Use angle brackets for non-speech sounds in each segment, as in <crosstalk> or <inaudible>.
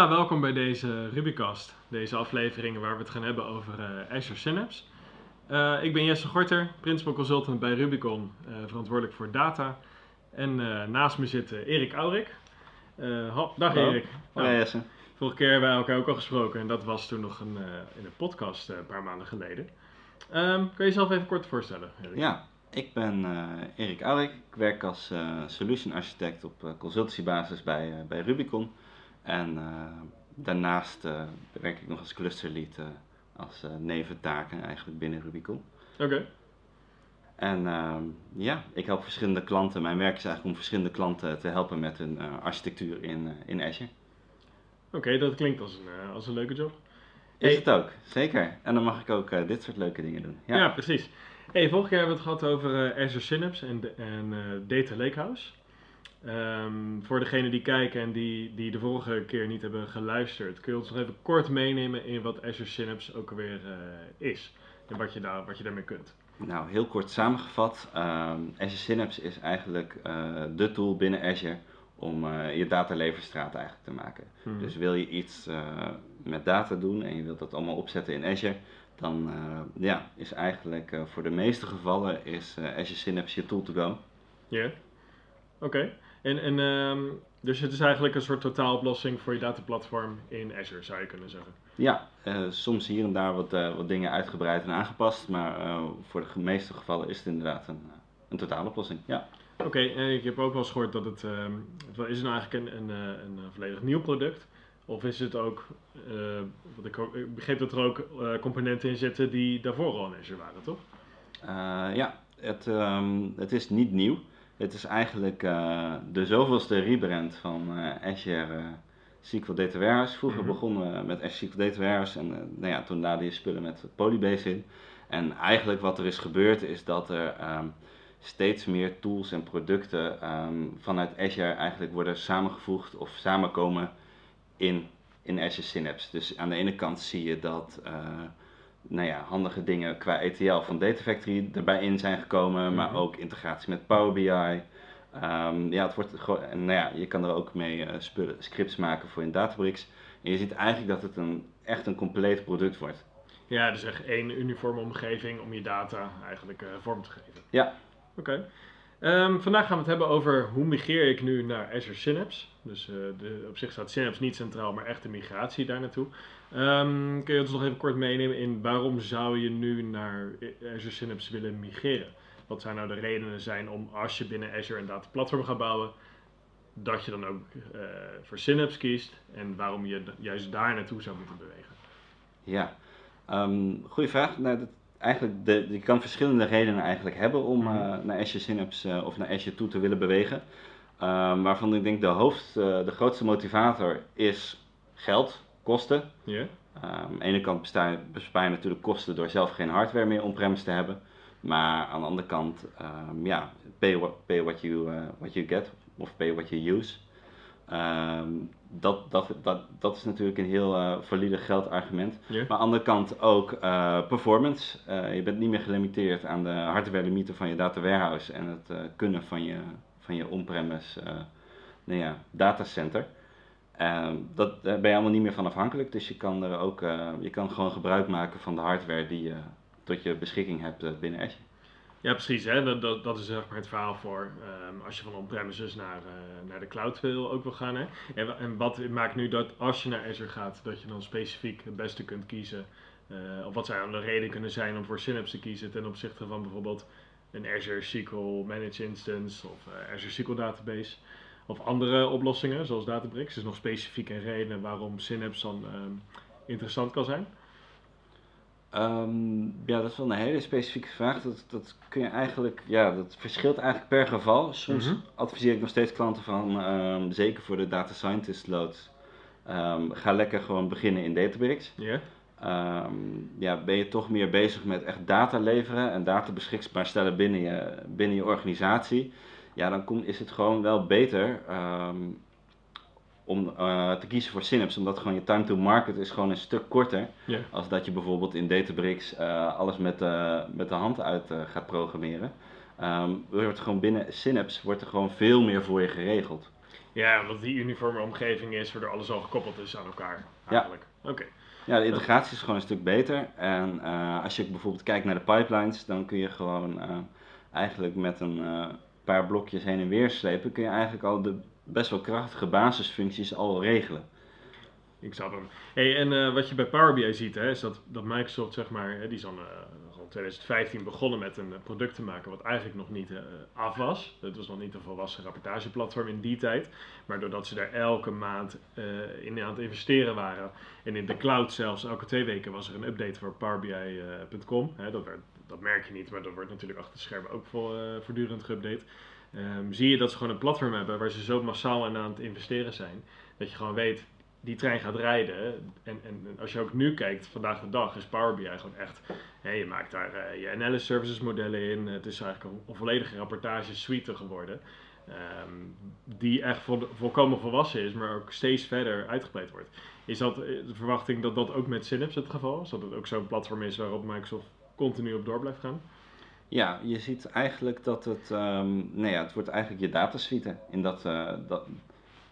Nou, welkom bij deze Rubycast. Deze aflevering waar we het gaan hebben over eh, Azure Synapse. Eh, ik ben Jesse Gorter, principal consultant bij Rubicon, eh, verantwoordelijk voor data. En naast me zit Erik Aurik. Dag Hallo. Erik. Hoi Nou, Jesse. vorige keer hebben wij elkaar ook al gesproken en dat was toen nog een, in een podcast een paar maanden geleden. Ehm, kun je jezelf even kort voorstellen, Erik? Ja, ik ben Erik Aurik. Ik werk als solution architect op consultancybasis bij, bij Rubicon. En eh, daarnaast eh, werk ik nog als cluster lead eh, als neventaken eigenlijk binnen Rubicon. Oké. En ehm, ja, ik help verschillende klanten. Mijn werk is eigenlijk om verschillende klanten te helpen met hun architectuur in, in Azure. Oké, dat klinkt als een, als een leuke job. Is Hey. het ook, zeker. En dan mag ik ook dit soort leuke dingen doen. Ja, Ja, precies. Hey, vorige keer hebben we het gehad over Azure Synapse en, de- en Data Lakehouse. Ehm, voor degenen die kijken en die, die de vorige keer niet hebben geluisterd, kun je ons nog even kort meenemen in wat Azure Synapse ook alweer eh, is en wat je, daar, wat je daarmee kunt. Nou, heel kort samengevat, ehm, Azure Synapse is eigenlijk eh, de tool binnen Azure om eh, je dataleverstraat eigenlijk te maken. Mhm. Dus wil je iets met data doen en je wilt dat allemaal opzetten in Azure, dan ja, is eigenlijk voor de meeste gevallen is Azure Synapse je tool to go. Ja, oké. En, en, ehm, dus het is eigenlijk een soort totaaloplossing voor je dataplatform in Azure, zou je kunnen zeggen. Ja, eh, soms hier en daar wat, eh, wat dingen uitgebreid en aangepast, maar eh, voor de meeste gevallen is het inderdaad een, een totaaloplossing. Ja. Oké, en ik heb ook wel eens gehoord dat het, ehm, het is het nou eigenlijk een, een, een, volledig nieuw product? Of is het ook, wat ik, ook, ik begreep dat er ook componenten in zitten die daarvoor al in Azure waren, toch? Ja, het, ehm, het is niet nieuw. Het is eigenlijk eh, de zoveelste rebrand van eh, Azure eh, SQL Data Warehouse. Vroeger Mhm. begonnen we met Azure SQL Data Warehouse en nou ja, toen laden je spullen met Polybase in. En eigenlijk wat er is gebeurd is dat er ehm, steeds meer tools en producten ehm, vanuit Azure eigenlijk worden samengevoegd of samenkomen in, in Azure Synapse. Dus aan de ene kant zie je dat nou ja, handige dingen qua ETL van Data Factory erbij in zijn gekomen, maar Mhm. ook integratie met Power BI. Ehm, ja, het wordt en nou ja, je kan er ook mee eh, spullen, scripts maken voor in Databricks. En je ziet eigenlijk dat het een, echt een compleet product wordt. Ja, dus echt één uniforme omgeving om je data eigenlijk eh, vorm te geven. Ja. Oké. Ehm, vandaag gaan we het hebben over hoe migreer ik nu naar Azure Synapse. Dus eh, de, op zich staat Synapse niet centraal, maar echt de migratie daar naartoe. Ehm, kun je ons nog even kort meenemen in waarom zou je nu naar Azure Synapse willen migreren? Wat zou nou de redenen zijn om als je binnen Azure een dataplatform gaat bouwen, dat je dan ook eh, voor Synapse kiest en waarom je juist daar naartoe zou moeten bewegen? Ja, Ehm goede vraag. Nou, dat, eigenlijk de, je kan verschillende redenen eigenlijk hebben om Mhm. eh, naar Azure Synapse eh, of naar Azure toe te willen bewegen. Ehm, waarvan ik denk de, hoofd, de grootste motivator is geld, kosten. Ehm, aan de ene kant bespaar je natuurlijk kosten door zelf geen hardware meer on-premise te hebben. Maar aan de andere kant, ehm, ja, pay what, pay what, you, eh, what you get of pay what you use. Ehm, dat, dat, dat, dat is natuurlijk een heel eh, valide geldargument. Maar aan de andere kant ook eh, performance. Je bent niet meer gelimiteerd aan de hardware limieten van je data warehouse en het kunnen van je, van je on-premise nou ja, datacenter. Ehm, dat, daar ben je allemaal niet meer van afhankelijk. Dus je kan, er ook, eh, je kan gewoon gebruik maken van de hardware die je tot je beschikking hebt eh, binnen Azure. Ja, precies. Hè? Dat, dat, is zeg maar het verhaal voor ehm, als je van on-premises naar, eh, naar de cloud wil, ook wil gaan. Hè? En, en wat maakt nu dat als je naar Azure gaat, dat je dan specifiek het beste kunt kiezen? eh, of wat zou dan de reden kunnen zijn om voor Synapse te kiezen ten opzichte van bijvoorbeeld een Azure SQL Managed Instance of eh, Azure SQL Database? Of andere oplossingen zoals Databricks. Dus nog specifiek een reden waarom Synapse dan ehm, interessant kan zijn. Ehm, ja, dat is wel een hele specifieke vraag. Dat, dat kun je eigenlijk, ja, dat verschilt eigenlijk per geval. Soms Mhm. adviseer ik nog steeds klanten van, ehm, zeker voor de data scientist loads, ehm, ga lekker gewoon beginnen in Databricks. Ja? Ehm, ja, ben je toch meer bezig met echt data leveren en data beschikbaar stellen binnen je, binnen je organisatie, ja, dan is het gewoon wel beter ehm, om eh, te kiezen voor Synapse, omdat gewoon je time to market is gewoon een stuk korter Ja. als dat je bijvoorbeeld in Databricks eh, alles met, de met de hand uit eh, gaat programmeren. Ehm wordt gewoon binnen Synapse wordt er gewoon veel meer voor je geregeld. Ja, omdat die uniforme omgeving is, waardoor alles al gekoppeld is aan elkaar. Eigenlijk. Oké. Ja, de integratie is gewoon een stuk beter. En als je bijvoorbeeld kijkt naar de pipelines, dan kun je gewoon eigenlijk met een blokjes heen en weer slepen, kun je eigenlijk al de best wel krachtige basisfuncties al regelen. Ik zou hem. Hey, en wat je bij Power BI ziet, hè, is dat, dat Microsoft, zeg maar, hè, die is dan 2015 begonnen met een product te maken wat eigenlijk nog niet af was. Het was nog niet een volwassen rapportageplatform in die tijd. Maar doordat ze daar elke maand in aan het investeren waren. En in de cloud zelfs, elke twee weken was er een update voor powerbi.com. Dat, dat merk je niet, maar dat wordt natuurlijk achter de schermen ook vol, voortdurend geüpdate. Um, zie je dat ze gewoon een platform hebben waar ze zo massaal aan het investeren zijn. Dat je gewoon weet, die trein gaat rijden. En, en als je ook nu kijkt, vandaag de dag is Power BI gewoon echt. Je maakt daar uh, je analysis services modellen in. Het is eigenlijk een, een volledige rapportage suite geworden. Um, die echt vol, volkomen volwassen is, maar ook steeds verder uitgebreid wordt. Is dat eh, de verwachting dat dat ook met Synapse het geval is? Dat het ook zo'n platform is waarop Microsoft continu op door blijft gaan? Ja, je ziet eigenlijk dat het, um, nou ja, het wordt eigenlijk je datasuite in dat, uh, dat,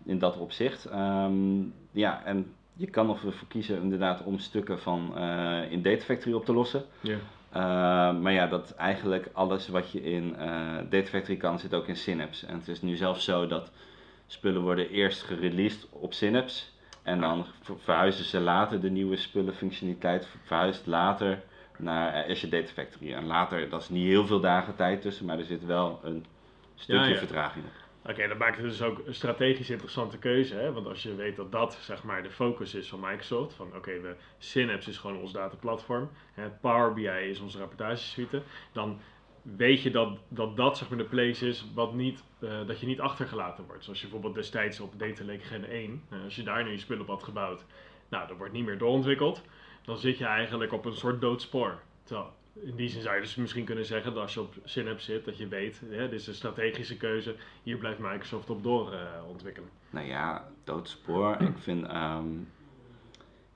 in dat opzicht. Ehm, ja, en je kan ervoor kiezen inderdaad om stukken van uh, in Data Factory op te lossen. Yeah. Uh, maar ja, dat eigenlijk alles wat je in uh, Data Factory kan, zit ook in Synapse. En het is nu zelfs zo dat spullen worden eerst gereleased op Synapse. En dan verhuizen ze later de nieuwe spullenfunctionaliteit, verhuist later naar Azure Data Factory. En later, dat is niet heel veel dagen tijd tussen, maar er zit wel een stukje ja, ja. vertraging op. Oké, okay, dat maakt het dus ook een strategisch interessante keuze. Hè? Want als je weet dat dat zeg maar de focus is van Microsoft. Van oké, we Synapse is gewoon ons dataplatform. Hè? Power BI is onze rapportagesuite. Dan weet je dat dat, dat zeg maar de place is wat niet, uh, dat je niet achtergelaten wordt. Zoals je bijvoorbeeld destijds op Data Lake Gen 1. Uh, als je daar nu je spul op had gebouwd. Nou, dat wordt niet meer doorontwikkeld. Dan zit je eigenlijk op een soort doodspoor. Terwijl in die zin zou je dus misschien kunnen zeggen dat als je op Synapse zit, dat je weet, dit is een strategische keuze, hier blijft Microsoft op door uh, ontwikkelen. Nou ja, doodspoor. ik vind, um,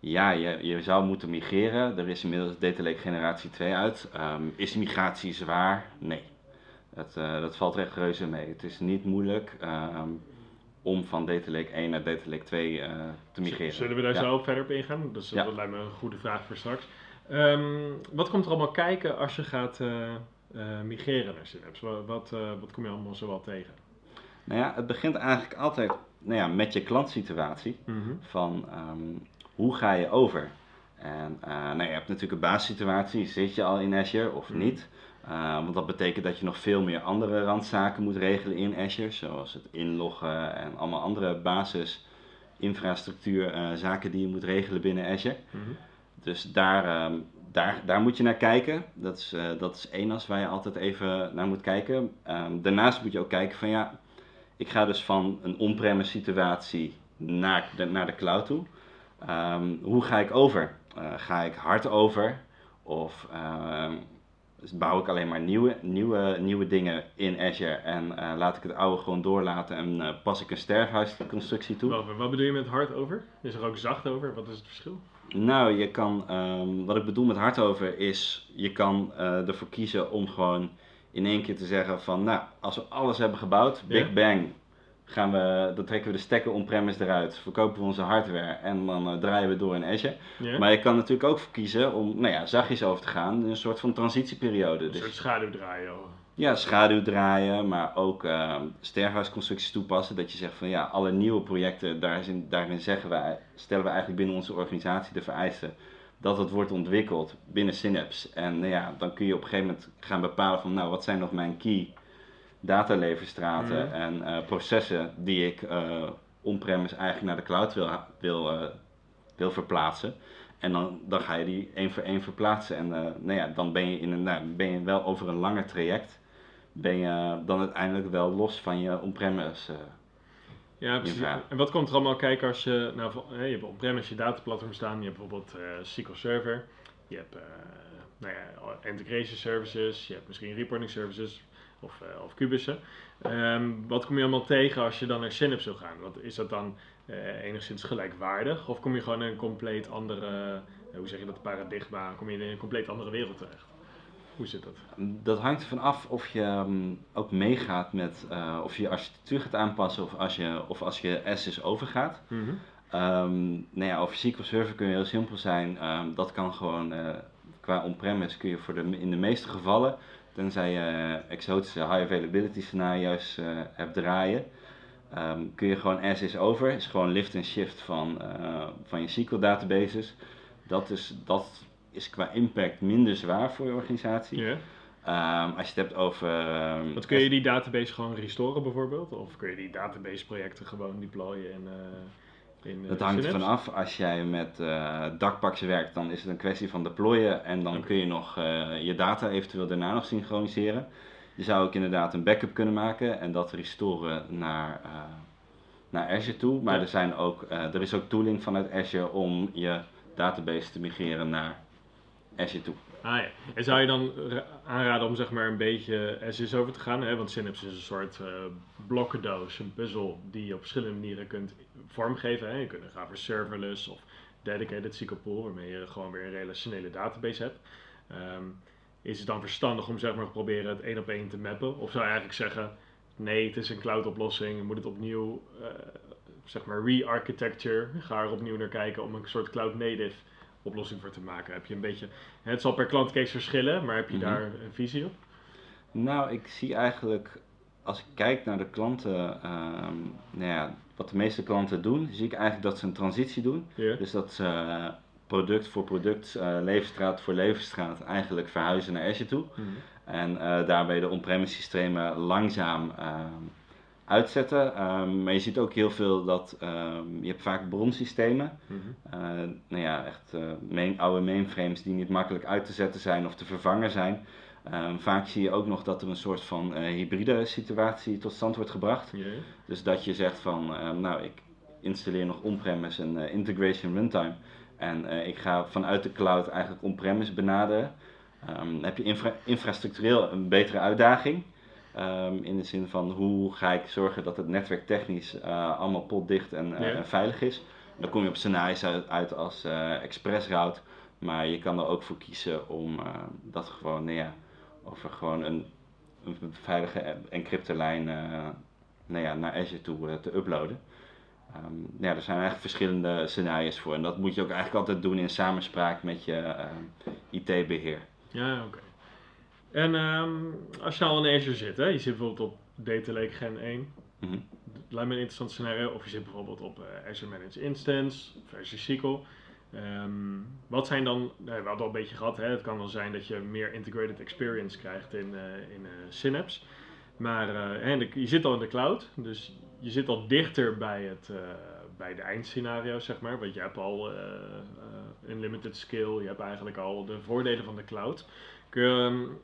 ja, je, je zou moeten migreren. Er is inmiddels Data Lake generatie 2 uit. Um, is migratie zwaar? Nee. Dat, uh, dat valt recht reuze mee. Het is niet moeilijk um, om van Data Lake 1 naar Data Lake 2 uh, te migreren. Zullen we daar ja. zo verder op ingaan? Dus ja. dat lijkt me een goede vraag voor straks. Um, wat komt er allemaal kijken als je gaat uh, uh, migreren naar Synapse? Wat, wat, wat, kom je allemaal zo wel tegen? Nou ja, het begint eigenlijk altijd nou ja, met je klantsituatie. Mm -hmm. Van um, hoe ga je over? En nou, je hebt natuurlijk een basissituatie. Zit je al in Azure of mm -hmm. niet? Want dat betekent dat je nog veel meer andere randzaken moet regelen in Azure. Zoals het inloggen en allemaal andere basisinfrastructuurzaken die je moet regelen binnen Azure. Mm -hmm. Dus daar, um, daar, daar moet je naar kijken. Dat is, uh, dat is één as waar je altijd even naar moet kijken. Um, daarnaast moet je ook kijken van ja, ik ga dus van een on-premise situatie naar de, naar de cloud toe. Um, hoe ga ik over? Ga ik hard over? Of bouw ik alleen maar nieuwe, nieuwe, nieuwe dingen in Azure en uh, laat ik het oude gewoon doorlaten en uh, pas ik een sterfhuisconstructie toe? Wat, wat bedoel je met hard over? Is er ook zacht over? Wat is het verschil? Nou, je kan, um, wat ik bedoel met hard over is, je kan uh, ervoor kiezen om gewoon in één keer te zeggen van, nou, als we alles hebben gebouwd, Big ja. Bang, gaan we, dan trekken we de stekker on-premise eruit, verkopen we onze hardware en dan uh, draaien we door in Azure. Maar je kan natuurlijk ook voor kiezen om, nou ja, zachtjes over te gaan in een soort van transitieperiode. Een dus, soort schaduw draaien. Hoor. Ja, schaduw draaien, maar ook uh, sterfhuisconstructies toepassen. Dat je zegt van ja, alle nieuwe projecten, daarin, daarin zeggen wij, stellen we eigenlijk binnen onze organisatie de vereisten dat het wordt ontwikkeld binnen Synapse. En nou ja, dan kun je op een gegeven moment gaan bepalen van nou, wat zijn nog mijn key dataleverstraten mm. en uh, processen die ik uh, on-premise eigenlijk naar de cloud wil, wil, uh, wil verplaatsen. En dan, dan ga je die één voor één verplaatsen. En nou ja, dan ben je, in een, nou, ben je wel over een langer traject ben je dan uiteindelijk wel los van je on-premise. Ja, precies. En wat komt er allemaal kijken als je, nou, je hebt on-premise je dataplatform staan, je hebt bijvoorbeeld uh, SQL Server, je hebt uh, nou ja, integration services, je hebt misschien reporting services of, uh, of kubussen. Um, wat kom je allemaal tegen als je dan naar Synapse wil gaan? Wat, is dat dan enigszins gelijkwaardig of kom je gewoon in een compleet andere, hoe zeg je dat, paradigma, kom je in een compleet andere wereld terecht? Hoe zit dat? Dat hangt ervan af of je ehm, ook meegaat met, of je architectuur gaat aanpassen of als je, of als je Assis overgaat. Mhm. Ehm, nou ja, over SQL Server kun je heel simpel zijn. Ehm, dat kan gewoon qua on-premise kun je voor de, in de meeste gevallen, tenzij je exotische high availability scenario's uh, hebt draaien, um, kun je gewoon as is over. Is gewoon lift en shift van, uh, van je SQL databases. Dat is, dat is qua impact minder zwaar voor je organisatie. Yeah. Um, als je het hebt over. Um, Wat kun je die database gewoon restoren bijvoorbeeld? Of kun je die database projecten gewoon deployen in, uh, in Dat hangt ervan af. Als jij met uh, dakpakken werkt, dan is het een kwestie van deployen en dan okay. kun je nog uh, je data eventueel daarna nog synchroniseren. Je zou ook inderdaad een backup kunnen maken en dat restoren naar, uh, naar Azure toe. Maar ja. er, zijn ook, er is ook tooling vanuit Azure om je database te migreren naar Azure toe. Ah ja. En zou je dan aanraden om zeg maar een beetje Azure over te gaan? Hè? Want Synapse is een soort uh, blokkendoos, een puzzel die je op verschillende manieren kunt vormgeven. Hè? Je kunt gaan voor serverless of dedicated SQL pool, waarmee je gewoon weer een relationele database hebt. Um, is het dan verstandig om zeg maar te proberen het één op één te mappen? Of zou je eigenlijk zeggen, nee, het is een cloud oplossing, je moet het opnieuw, uh, zeg maar re-architecture, ga er opnieuw naar kijken om een soort cloud native oplossing voor te maken? Heb je een beetje, het zal per klantcase verschillen, maar heb je mm -hmm. daar een visie op? Nou, ik zie eigenlijk, als ik kijk naar de klanten, um, nou ja, wat de meeste klanten doen, zie ik eigenlijk dat ze een transitie doen. Yeah. Dus dat ze uh, product voor product, uh, leefstraat voor leefstraat eigenlijk verhuizen naar Azure toe. Mm -hmm. En uh, daarbij de on-premise systemen langzaam uitzetten. Um, maar je ziet ook heel veel dat um, je hebt vaak bronsystemen. Mm -hmm. uh, nou ja, echt uh, main, oude mainframes die niet makkelijk uit te zetten zijn of te vervangen zijn. Um, vaak zie je ook nog dat er een soort van uh, hybride situatie tot stand wordt gebracht. Yeah. Dus dat je zegt van, nou ik installeer nog on-premise een integration runtime. En ik ga vanuit de cloud eigenlijk on-premise benaderen. heb je infra infrastructureel een betere uitdaging. Um, in de zin van hoe ga ik zorgen dat het netwerk technisch uh, allemaal potdicht en, uh, Ja. en veilig is. Dan kom je op scenario's uit, uit als uh, express route. Maar je kan er ook voor kiezen om dat gewoon, nou ja, over gewoon een, een veilige encryptenlijn uh, nou ja, naar Azure toe te uploaden. Um, ja, er zijn eigenlijk verschillende scenario's voor. En dat moet je ook eigenlijk altijd doen in samenspraak met je IT-beheer. Ja, oké. Okay. En um, als je al in Azure zit, hè? je zit bijvoorbeeld op Data Lake Gen 1, Mm -hmm. lijkt me een interessant scenario. Of je zit bijvoorbeeld op uh, Azure Managed Instance of Azure SQL. Um, wat zijn dan, nou, we hadden al een beetje gehad, hè? het kan wel zijn dat je meer integrated experience krijgt in, uh, in uh, Synapse. Maar je zit al in de cloud, dus je zit al dichter bij, het, bij de eindscenario, zeg maar. Want je hebt al unlimited scale, je hebt eigenlijk al de voordelen van de cloud. Kun je, um,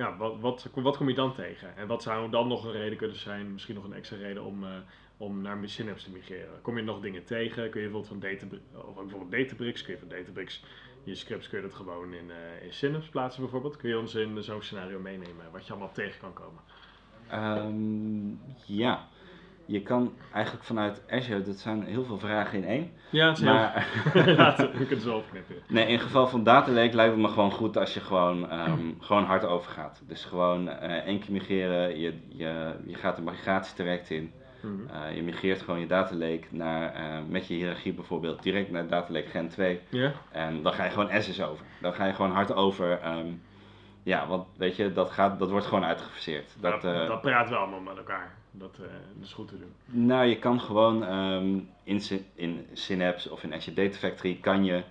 ja, wat, wat, wat kom je dan tegen? En wat zou dan nog een reden kunnen zijn, misschien nog een extra reden om, uh, om naar Synapse te migreren? Kom je nog dingen tegen? Kun je bijvoorbeeld van Databricks, of bijvoorbeeld Databricks, kun je van Databricks je scripts kun je dat gewoon in, uh, in Synapse plaatsen bijvoorbeeld? Kun je ons in zo'n scenario meenemen, wat je allemaal tegen kan komen? Um, ja, je kan eigenlijk vanuit Azure, dat zijn heel veel vragen in één. Ja, het maar. Laten we kunnen zo opknippen. Nee, in geval van Data Lake lijkt het me gewoon goed als je gewoon, um, <clears throat> gewoon hard overgaat. Dus gewoon uh, één keer migreren, je, je, je gaat een migratietraject in. Mm -hmm. uh, je migreert gewoon je Data Lake naar, uh, met je hiërarchie bijvoorbeeld direct naar Data Lake Gen 2. Yeah. En dan ga je gewoon Azure over. Dan ga je gewoon hard over. Um, ja, want weet je, dat, gaat, dat wordt gewoon uitgefaseerd. Dat, dat, dat praten we allemaal met elkaar. Dat, uh, dat, is goed te doen. Nou, je kan gewoon um, in, in Synapse of in Azure Data Factory kan je,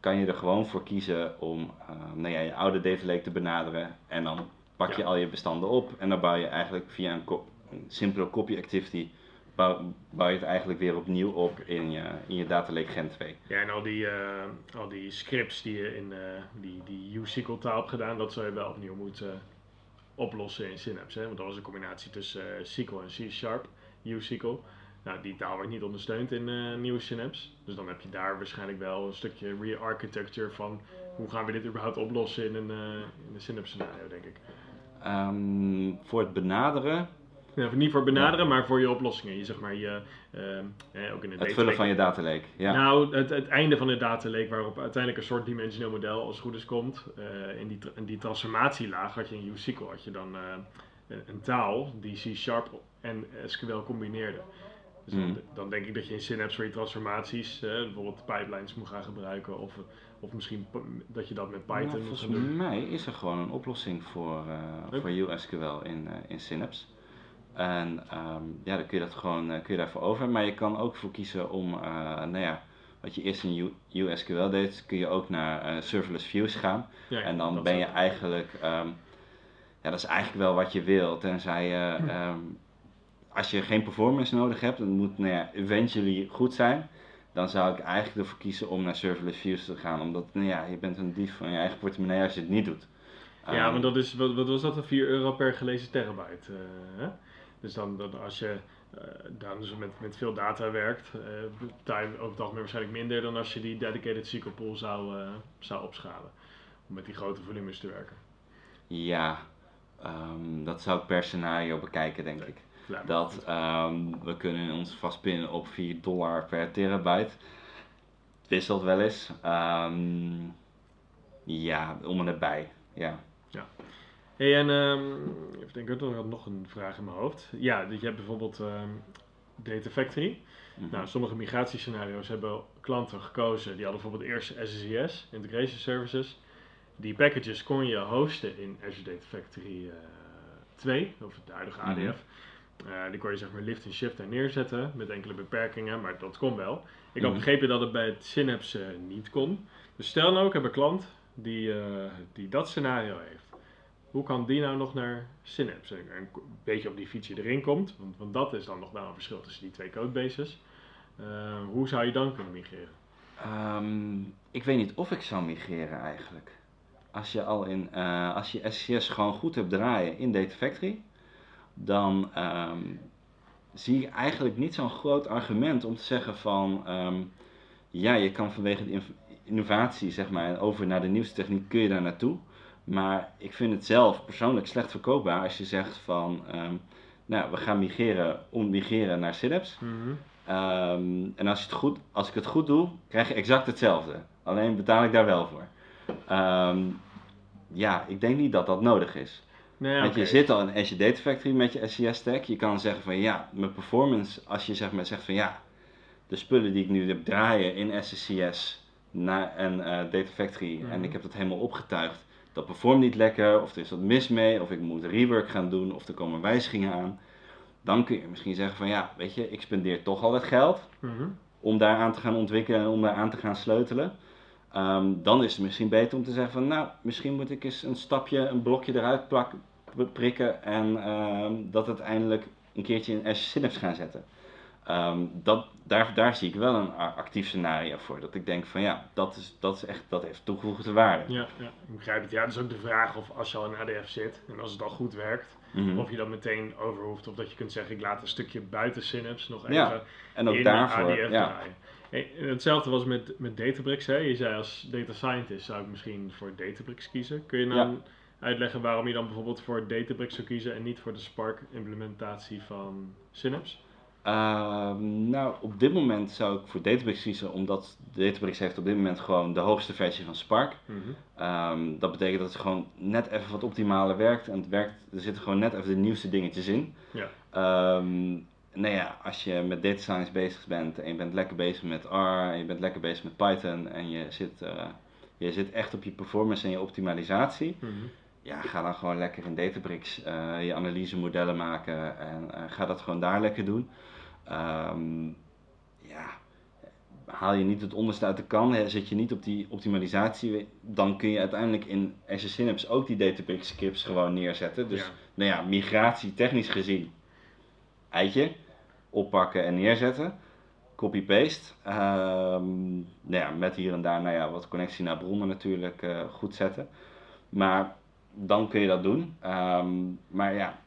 kan je er gewoon voor kiezen om uh, nou ja, je oude data lake te benaderen. En dan pak je Ja. al je bestanden op en dan bouw je eigenlijk via een, simpele copy activity bouw, bouw je het eigenlijk weer opnieuw op in je, in je data lake Gen 2. Ja, en al die, uh, al die scripts die je in uh, die, die U-SQL taal hebt gedaan, dat zou je wel opnieuw moeten oplossen in Synapse. Hè? Want dat was een combinatie tussen uh, SQL en C-Sharp, U-SQL. Nou, die taal wordt niet ondersteund in uh, nieuwe Synapse. Dus dan heb je daar waarschijnlijk wel een stukje re-architecture van hoe gaan we dit überhaupt oplossen in een, uh, in een Synapse scenario, denk ik. Um, voor het benaderen Nou, niet voor benaderen, maar voor je oplossingen. Je, zeg maar, je, ehm, eh, ook in het vullen van je data lake. Ja. Nou, het, het einde van de data lake, waarop uiteindelijk een soort dimensioneel model als het goed is komt. Uh, in, die, in die transformatielaag had je in USQL had je dan uh, een taal die C-sharp en SQL combineerde. Dus dan, hmm. dan, denk ik dat je in Synapse voor je transformaties bijvoorbeeld pipelines moet gaan gebruiken. Of, of misschien dat je dat met Python nou, moet gaan doen. Volgens mij is er gewoon een oplossing voor, uh, voor USQL in, uh, in Synapse. En um, ja, dan kun je dat gewoon uh, kun je daarvoor over. Maar je kan ook voor kiezen om, nou ja, wat je eerst in USQL deed, kun je ook naar serverless views gaan. Ja, en dan ben je eigenlijk, um, ja, dat is eigenlijk wel wat je wilt. Tenzij je, um, als je geen performance nodig hebt, dan moet nou ja, eventually goed zijn dan zou ik eigenlijk ervoor kiezen om naar serverless views te gaan. Omdat nou ja, je bent een dief van je eigen portemonnee als je het niet doet. Ja, maar ehm, dat is, wat, wat was dat, 4 euro per gelezen terabyte. Uh, hè? Dus dan, dan als je uh, dan dus met, met veel data werkt, uh, betaal je over het algemeen waarschijnlijk minder dan als je die dedicated SQL pool zou, zou opschalen. Om met die grote volumes te werken. Ja, um, dat zou ik per scenario bekijken, denk ik dat um, we kunnen ons vastpinnen op 4 dollar per terabyte. Het wisselt wel eens. Um, ja, om en erbij. Ja. Hey, en um, even denken, er had nog een vraag in mijn hoofd. Ja, je hebt bijvoorbeeld um, Data Factory. Mm Nou, sommige migratiescenario's hebben klanten gekozen. Die hadden bijvoorbeeld eerst SSIS, Integration Services. Die packages kon je hosten in Azure Data Factory uh, 2, of de huidige ADF. Mm uh, die kon je zeg maar lift en shift en neerzetten met enkele beperkingen, maar dat kon wel. Ik had mhm. begrepen dat het bij het Synapse uh, niet kon. Dus stel nou, ik heb een klant die, uh, die dat scenario heeft. Hoe kan die nou nog naar Synapse? Een beetje op die fietsje erin komt, want, want dat is dan nog wel een verschil tussen die twee codebases. hoe zou je dan kunnen migreren? Um, ik weet niet of ik zou migreren eigenlijk. Als je al in, als je SCS gewoon goed hebt draaien in Data Factory, dan um, zie ik eigenlijk niet zo'n groot argument om te zeggen van um, ja, je kan vanwege de innovatie, zeg maar, over naar de nieuwste techniek kun je daar naartoe. Maar ik vind het zelf persoonlijk slecht verkoopbaar als je zegt van um, nou, we gaan migreren om migreren naar Synapse. Mm en als, je het goed, als ik het goed doe, krijg je exact hetzelfde. Alleen betaal ik daar wel voor. ja, ik denk niet dat dat nodig is. Nee, Want je zit al in Azure Data Factory met je SCS stack. Je kan zeggen van ja, mijn performance, als je zeg maar zegt van ja, de spullen die ik nu heb draaien in SCS naar en uh, Data Factory en mhm. ik heb dat helemaal opgetuigd. Dat performt niet lekker, of er is wat mis mee, of ik moet rework gaan doen, of er komen wijzigingen aan. Dan kun je misschien zeggen van ja, weet je, ik spendeer toch al het geld mhm. om daar aan te gaan ontwikkelen en om daar aan te gaan sleutelen. Um, dan is het misschien beter om te zeggen van nou, misschien moet ik eens een stapje, een blokje eruit plakken, prikken en uh, dat uiteindelijk een keertje in Azure Synapse gaan zetten. Um, dat, daar, daar zie ik wel een actief scenario voor. Dat ik denk van ja, dat, is, dat, is echt, dat heeft toegevoegde waarde. Ja, ja, ik begrijp het. Ja, dat is ook de vraag of als je al in ADF zit en als het al goed werkt, mhm. of je dat meteen over hoeft. Of dat je kunt zeggen, ik laat een stukje buiten Synapse nog even ja, en ook in daarvoor, ADF ja. draaien. Hey, hetzelfde was met, met Databricks. Hè? Je zei als data scientist zou ik misschien voor Databricks kiezen. Kun je nou uitleggen waarom je dan bijvoorbeeld voor Databricks zou kiezen en niet voor de Spark implementatie van Synapse? Ehm, nou, op dit moment zou ik voor Databricks kiezen, omdat Databricks heeft op dit moment gewoon de hoogste versie van Spark. Mm dat betekent dat het gewoon net even wat optimaler werkt en het werkt, er zitten gewoon net even de nieuwste dingetjes in. Ja. Um, nou ja, als je met data science bezig bent en je bent lekker bezig met R en je bent lekker bezig met Python en je zit, uh, je zit echt op je performance en je optimalisatie, mhm ja, ga dan gewoon lekker in Databricks uh, je analysemodellen maken en uh, ga dat gewoon daar lekker doen. Um, ja, haal je niet het onderste uit de kan, hè, zit je niet op die optimalisatie, dan kun je uiteindelijk in Azure Synapse ook die Databricks scripts gewoon neerzetten. Dus nou ja, migratie technisch gezien, eitje, oppakken en neerzetten. Copy-paste. Um, nou ja, met hier en daar nou ja, wat connectie naar bronnen natuurlijk uh, goed zetten. Maar dan kun je dat doen. Ehm, maar ja,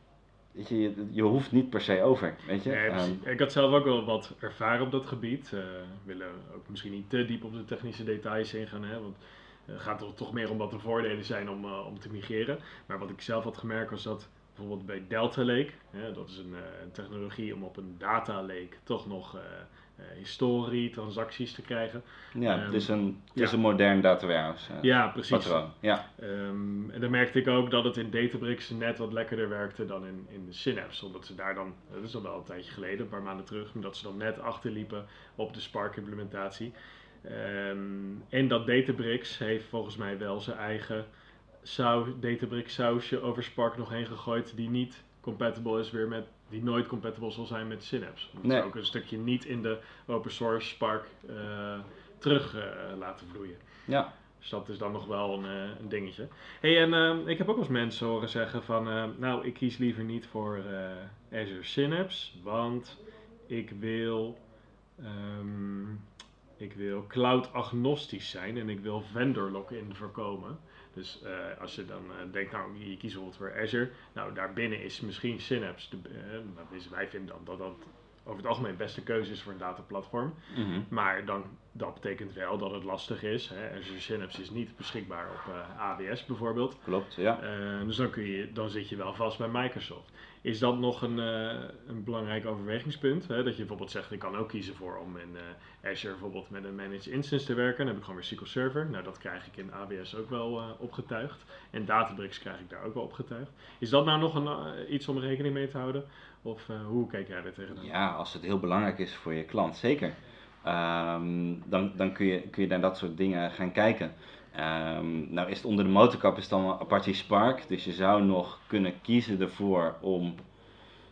weet je, je, hoeft niet per se over. Weet je? Ehm, ik had zelf ook wel wat ervaren op dat gebied. Uh, willen ook misschien niet te diep op de technische details ingaan. Hè, want het gaat er toch meer om wat de voordelen zijn om, uh, om te migreren. Maar wat ik zelf had gemerkt was dat bijvoorbeeld bij Delta Lake. Hè, dat is een, eh, technologie om op een data lake toch nog eh, eh, historie, transacties te krijgen. Ja, Ehm, het is een, het ja. is een modern data warehouse eh, Ja, precies. patroon. Ja, Ehm, en dan merkte ik ook dat het in Databricks net wat lekkerder werkte dan in, in de Synapse. Omdat ze daar dan, dat is al wel een tijdje geleden, een paar maanden terug, maar dat ze dan net achterliepen op de Spark implementatie. Ehm, en dat Databricks heeft volgens mij wel zijn eigen sau, Databricks sausje over Spark nog heen gegooid die niet compatible is weer met, die nooit compatible zal zijn met Synapse. Dat Nee. ze ook een stukje niet in de open source Spark eh, terug eh, laten vloeien. ja. Dus dat is dan nog wel een, eh, een dingetje. hey, en ehm, ik heb ook wel eens mensen horen zeggen van... nou, ik kies liever niet voor Azure Synapse, want ik wil... ehm, ik wil cloud agnostisch zijn en ik wil vendor lock-in voorkomen. Dus eh, als je dan eh, denkt, nou, je kiest bijvoorbeeld voor Azure. Nou, daarbinnen is misschien Synapse. De, dus wij vinden dan dat dat over het algemeen beste keuze is voor een dataplatform. Mhm. Maar dan, dat betekent wel dat het lastig is. Hè. Azure Synapse is niet beschikbaar op eh, AWS bijvoorbeeld. Klopt, ja. Eh, dus dan, kun je, dan zit je wel vast bij Microsoft. Is dat nog een, eh, een belangrijk overwegingspunt? Hè? Dat je bijvoorbeeld zegt, ik kan ook kiezen voor om in eh, Azure bijvoorbeeld met een managed instance te werken. Dan heb ik gewoon weer SQL Server. Nou, dat krijg ik in AWS ook wel opgetuigd. En Databricks krijg ik daar ook wel opgetuigd. Is dat nou nog een, iets om rekening mee te houden? Of hoe kijk jij er tegenaan? Ja, als het heel belangrijk is voor je klant, zeker. Ehm, dan dan kun, je, kun je naar dat soort dingen gaan kijken. Ehm, nou is het onder de motorkap is dan Apache Spark, dus je zou nog kunnen kiezen ervoor om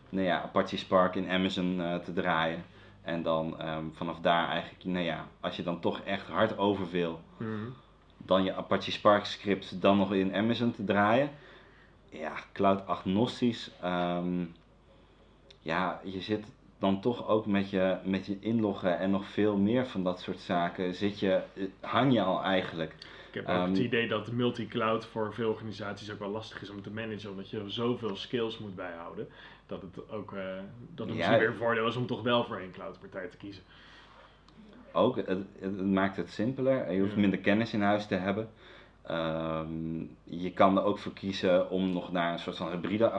nou ja, Apache Spark in Amazon eh, te draaien. En dan ehm, vanaf daar eigenlijk, nou ja, als je dan toch echt hard over wil, Mhm. dan je Apache Spark script dan nog in Amazon te draaien. Ja, cloud agnostisch. ja, je zit dan toch ook met je, met je inloggen en nog veel meer van dat soort zaken. Zit je, hang je al eigenlijk. Ik heb ook Ehm, het idee dat multi-cloud voor veel organisaties ook wel lastig is om te managen, omdat je zoveel skills moet bijhouden. Dat het ook eh, dat het Ja. weer een voordeel is om toch wel voor één cloudpartij te kiezen. Ook, het, het, maakt het simpeler. Je hoeft Ja. minder kennis in huis te hebben. Ehm, je kan er ook voor kiezen om nog naar een soort van hybride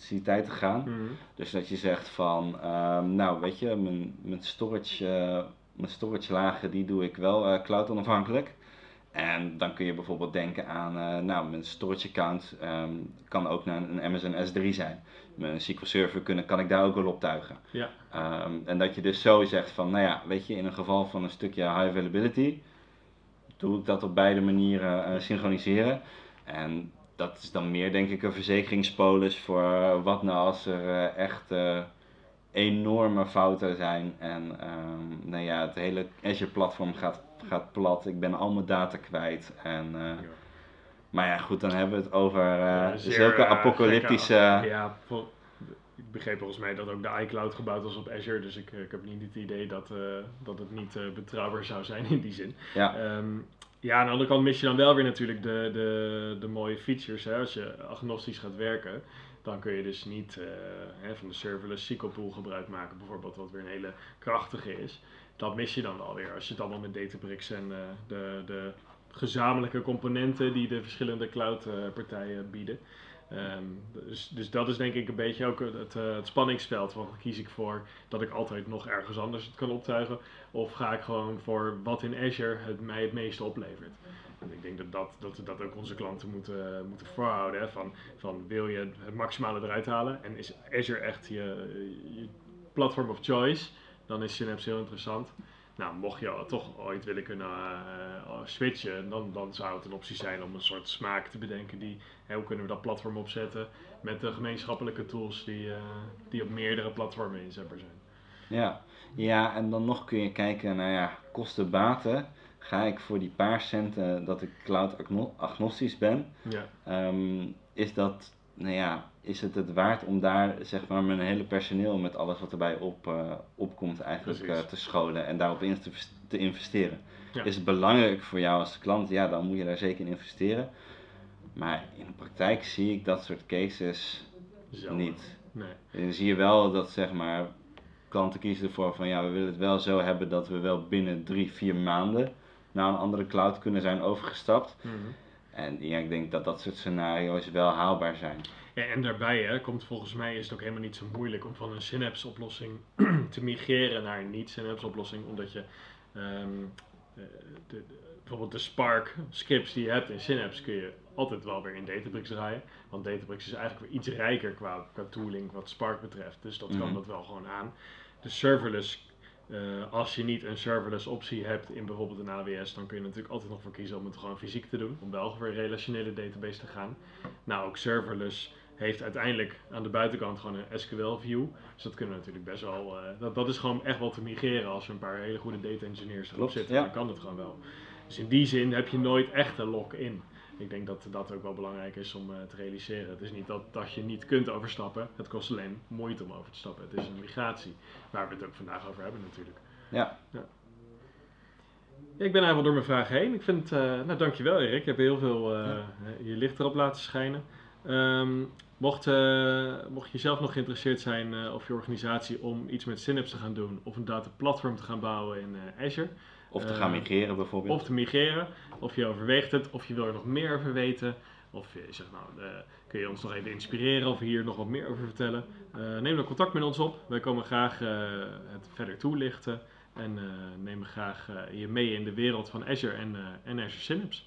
agnosticiteit te gaan. Mhm. Dus dat je zegt van, ehm, nou weet je, mijn, mijn, storage, eh, mijn storage lagen die doe ik wel eh, cloud onafhankelijk. En dan kun je bijvoorbeeld denken aan, eh, nou mijn storage account ehm, kan ook naar een Amazon S3 zijn. Mijn SQL Server kunnen, kan ik daar ook wel optuigen. Ja, Ehm, en dat je dus zo zegt van, nou ja, weet je, in een geval van een stukje high availability, doe ik dat op beide manieren synchroniseren. En dat is dan meer, denk ik, een verzekeringspolis voor eh, wat nou als er eh, echt eh, enorme fouten zijn. En ehm, nou ja, het hele Azure-platform gaat, gaat plat. Ik ben al mijn data kwijt. En, Maar ja, goed, dan hebben we het over zeer, zulke eh, apocalyptische... ja, ik begreep volgens mij dat ook de iCloud gebouwd was op Azure, dus ik, ik heb niet het idee dat, dat het niet betrouwbaar zou zijn in die zin. Ja. Ehm, ja, aan de andere kant mis je dan wel weer natuurlijk de, de, de mooie features. Hè? Als je agnostisch gaat werken, dan kun je dus niet eh, hè, van de serverless SQL pool gebruik maken, bijvoorbeeld, wat weer een hele krachtige is. Dat mis je dan wel weer als je het allemaal met Databricks en eh, de, de gezamenlijke componenten die de verschillende cloud-partijen bieden. Ehm, dus, dus dat is denk ik een beetje ook het, eh, het spanningsveld. Kies ik voor dat ik altijd nog ergens anders het kan optuigen? Of ga ik gewoon voor wat in Azure het mij het meeste oplevert? En ik denk dat, dat, dat, we dat ook onze klanten moeten, moeten voorhouden. Van, van wil je het maximale eruit halen? En is Azure echt je, je platform of choice? Dan is Synapse heel interessant. Nou, mocht je toch ooit willen kunnen eh, switchen, dan, dan zou het een optie zijn om een soort smaak te bedenken die, hè, hoe kunnen we dat platform opzetten met de gemeenschappelijke tools die, eh, die op meerdere platformen inzetbaar zijn. Ja. ja, en dan nog kun je kijken naar ja, kosten-baten. Ga ik voor die paar centen dat ik cloud agno- agnostisch ben, Ja, ehm, is, dat, nou ja, is het het waard om daar zeg maar, mijn hele personeel met alles wat erbij op, eh, opkomt eigenlijk eh, te scholen en daarop in te, te investeren? Ja. Is het belangrijk voor jou als klant? Ja, dan moet je daar zeker in investeren. Maar in de praktijk zie ik dat soort cases niet. Nee. En dan zie je wel dat zeg maar klanten kiezen ervoor van ja, we willen het wel zo hebben dat we wel binnen drie, vier maanden naar een andere cloud kunnen zijn overgestapt. Mhm. En ja, ik denk dat dat soort scenario's wel haalbaar zijn. Ja, en daarbij hè, komt volgens mij is het ook helemaal niet zo moeilijk om van een Synapse oplossing <clears throat> te migreren naar een niet-Synapse oplossing. Omdat je ehm, de, de, bijvoorbeeld de Spark scripts die je hebt in Synapse kun je altijd wel weer in Databricks draaien. Want Databricks is eigenlijk weer iets rijker qua, qua tooling wat Spark betreft. Dus dat kan Mhm. dat wel gewoon aan. De serverless, eh, als je niet een serverless optie hebt in bijvoorbeeld een AWS, dan kun je natuurlijk altijd nog voor kiezen om het gewoon fysiek te doen. Om wel voor een relationele database te gaan. Nou, ook serverless heeft uiteindelijk aan de buitenkant gewoon een SQL view. Dus dat kunnen we natuurlijk best wel. eh, dat, dat is gewoon echt wel te migreren als er een paar hele goede data engineers erop Klopt, zitten. ja. Dan kan het gewoon wel. Dus in die zin heb je nooit echt een lock-in. Ik denk dat dat ook wel belangrijk is om eh, te realiseren. Het is niet dat, dat je niet kunt overstappen. Het kost alleen moeite om over te stappen. Het is een migratie. Waar we het ook vandaag over hebben natuurlijk. Ja, Ja, ik ben eigenlijk wel door mijn vragen heen. Ik vind, eh nou dankjewel Erik. Je hebt heel veel eh, je licht erop laten schijnen. Ehm, mocht, eh, mocht je zelf nog geïnteresseerd zijn eh, of je organisatie om iets met Synapse te gaan doen of een dataplatform te gaan bouwen in eh, Azure of te gaan migreren bijvoorbeeld. of te migreren, of je overweegt het, of je wil er nog meer over weten, of je zegt nou, kun je ons nog even inspireren of hier nog wat meer over vertellen, neem dan contact met ons op. Wij komen graag het verder toelichten en nemen graag je mee in de wereld van Azure en, en Azure Synapse.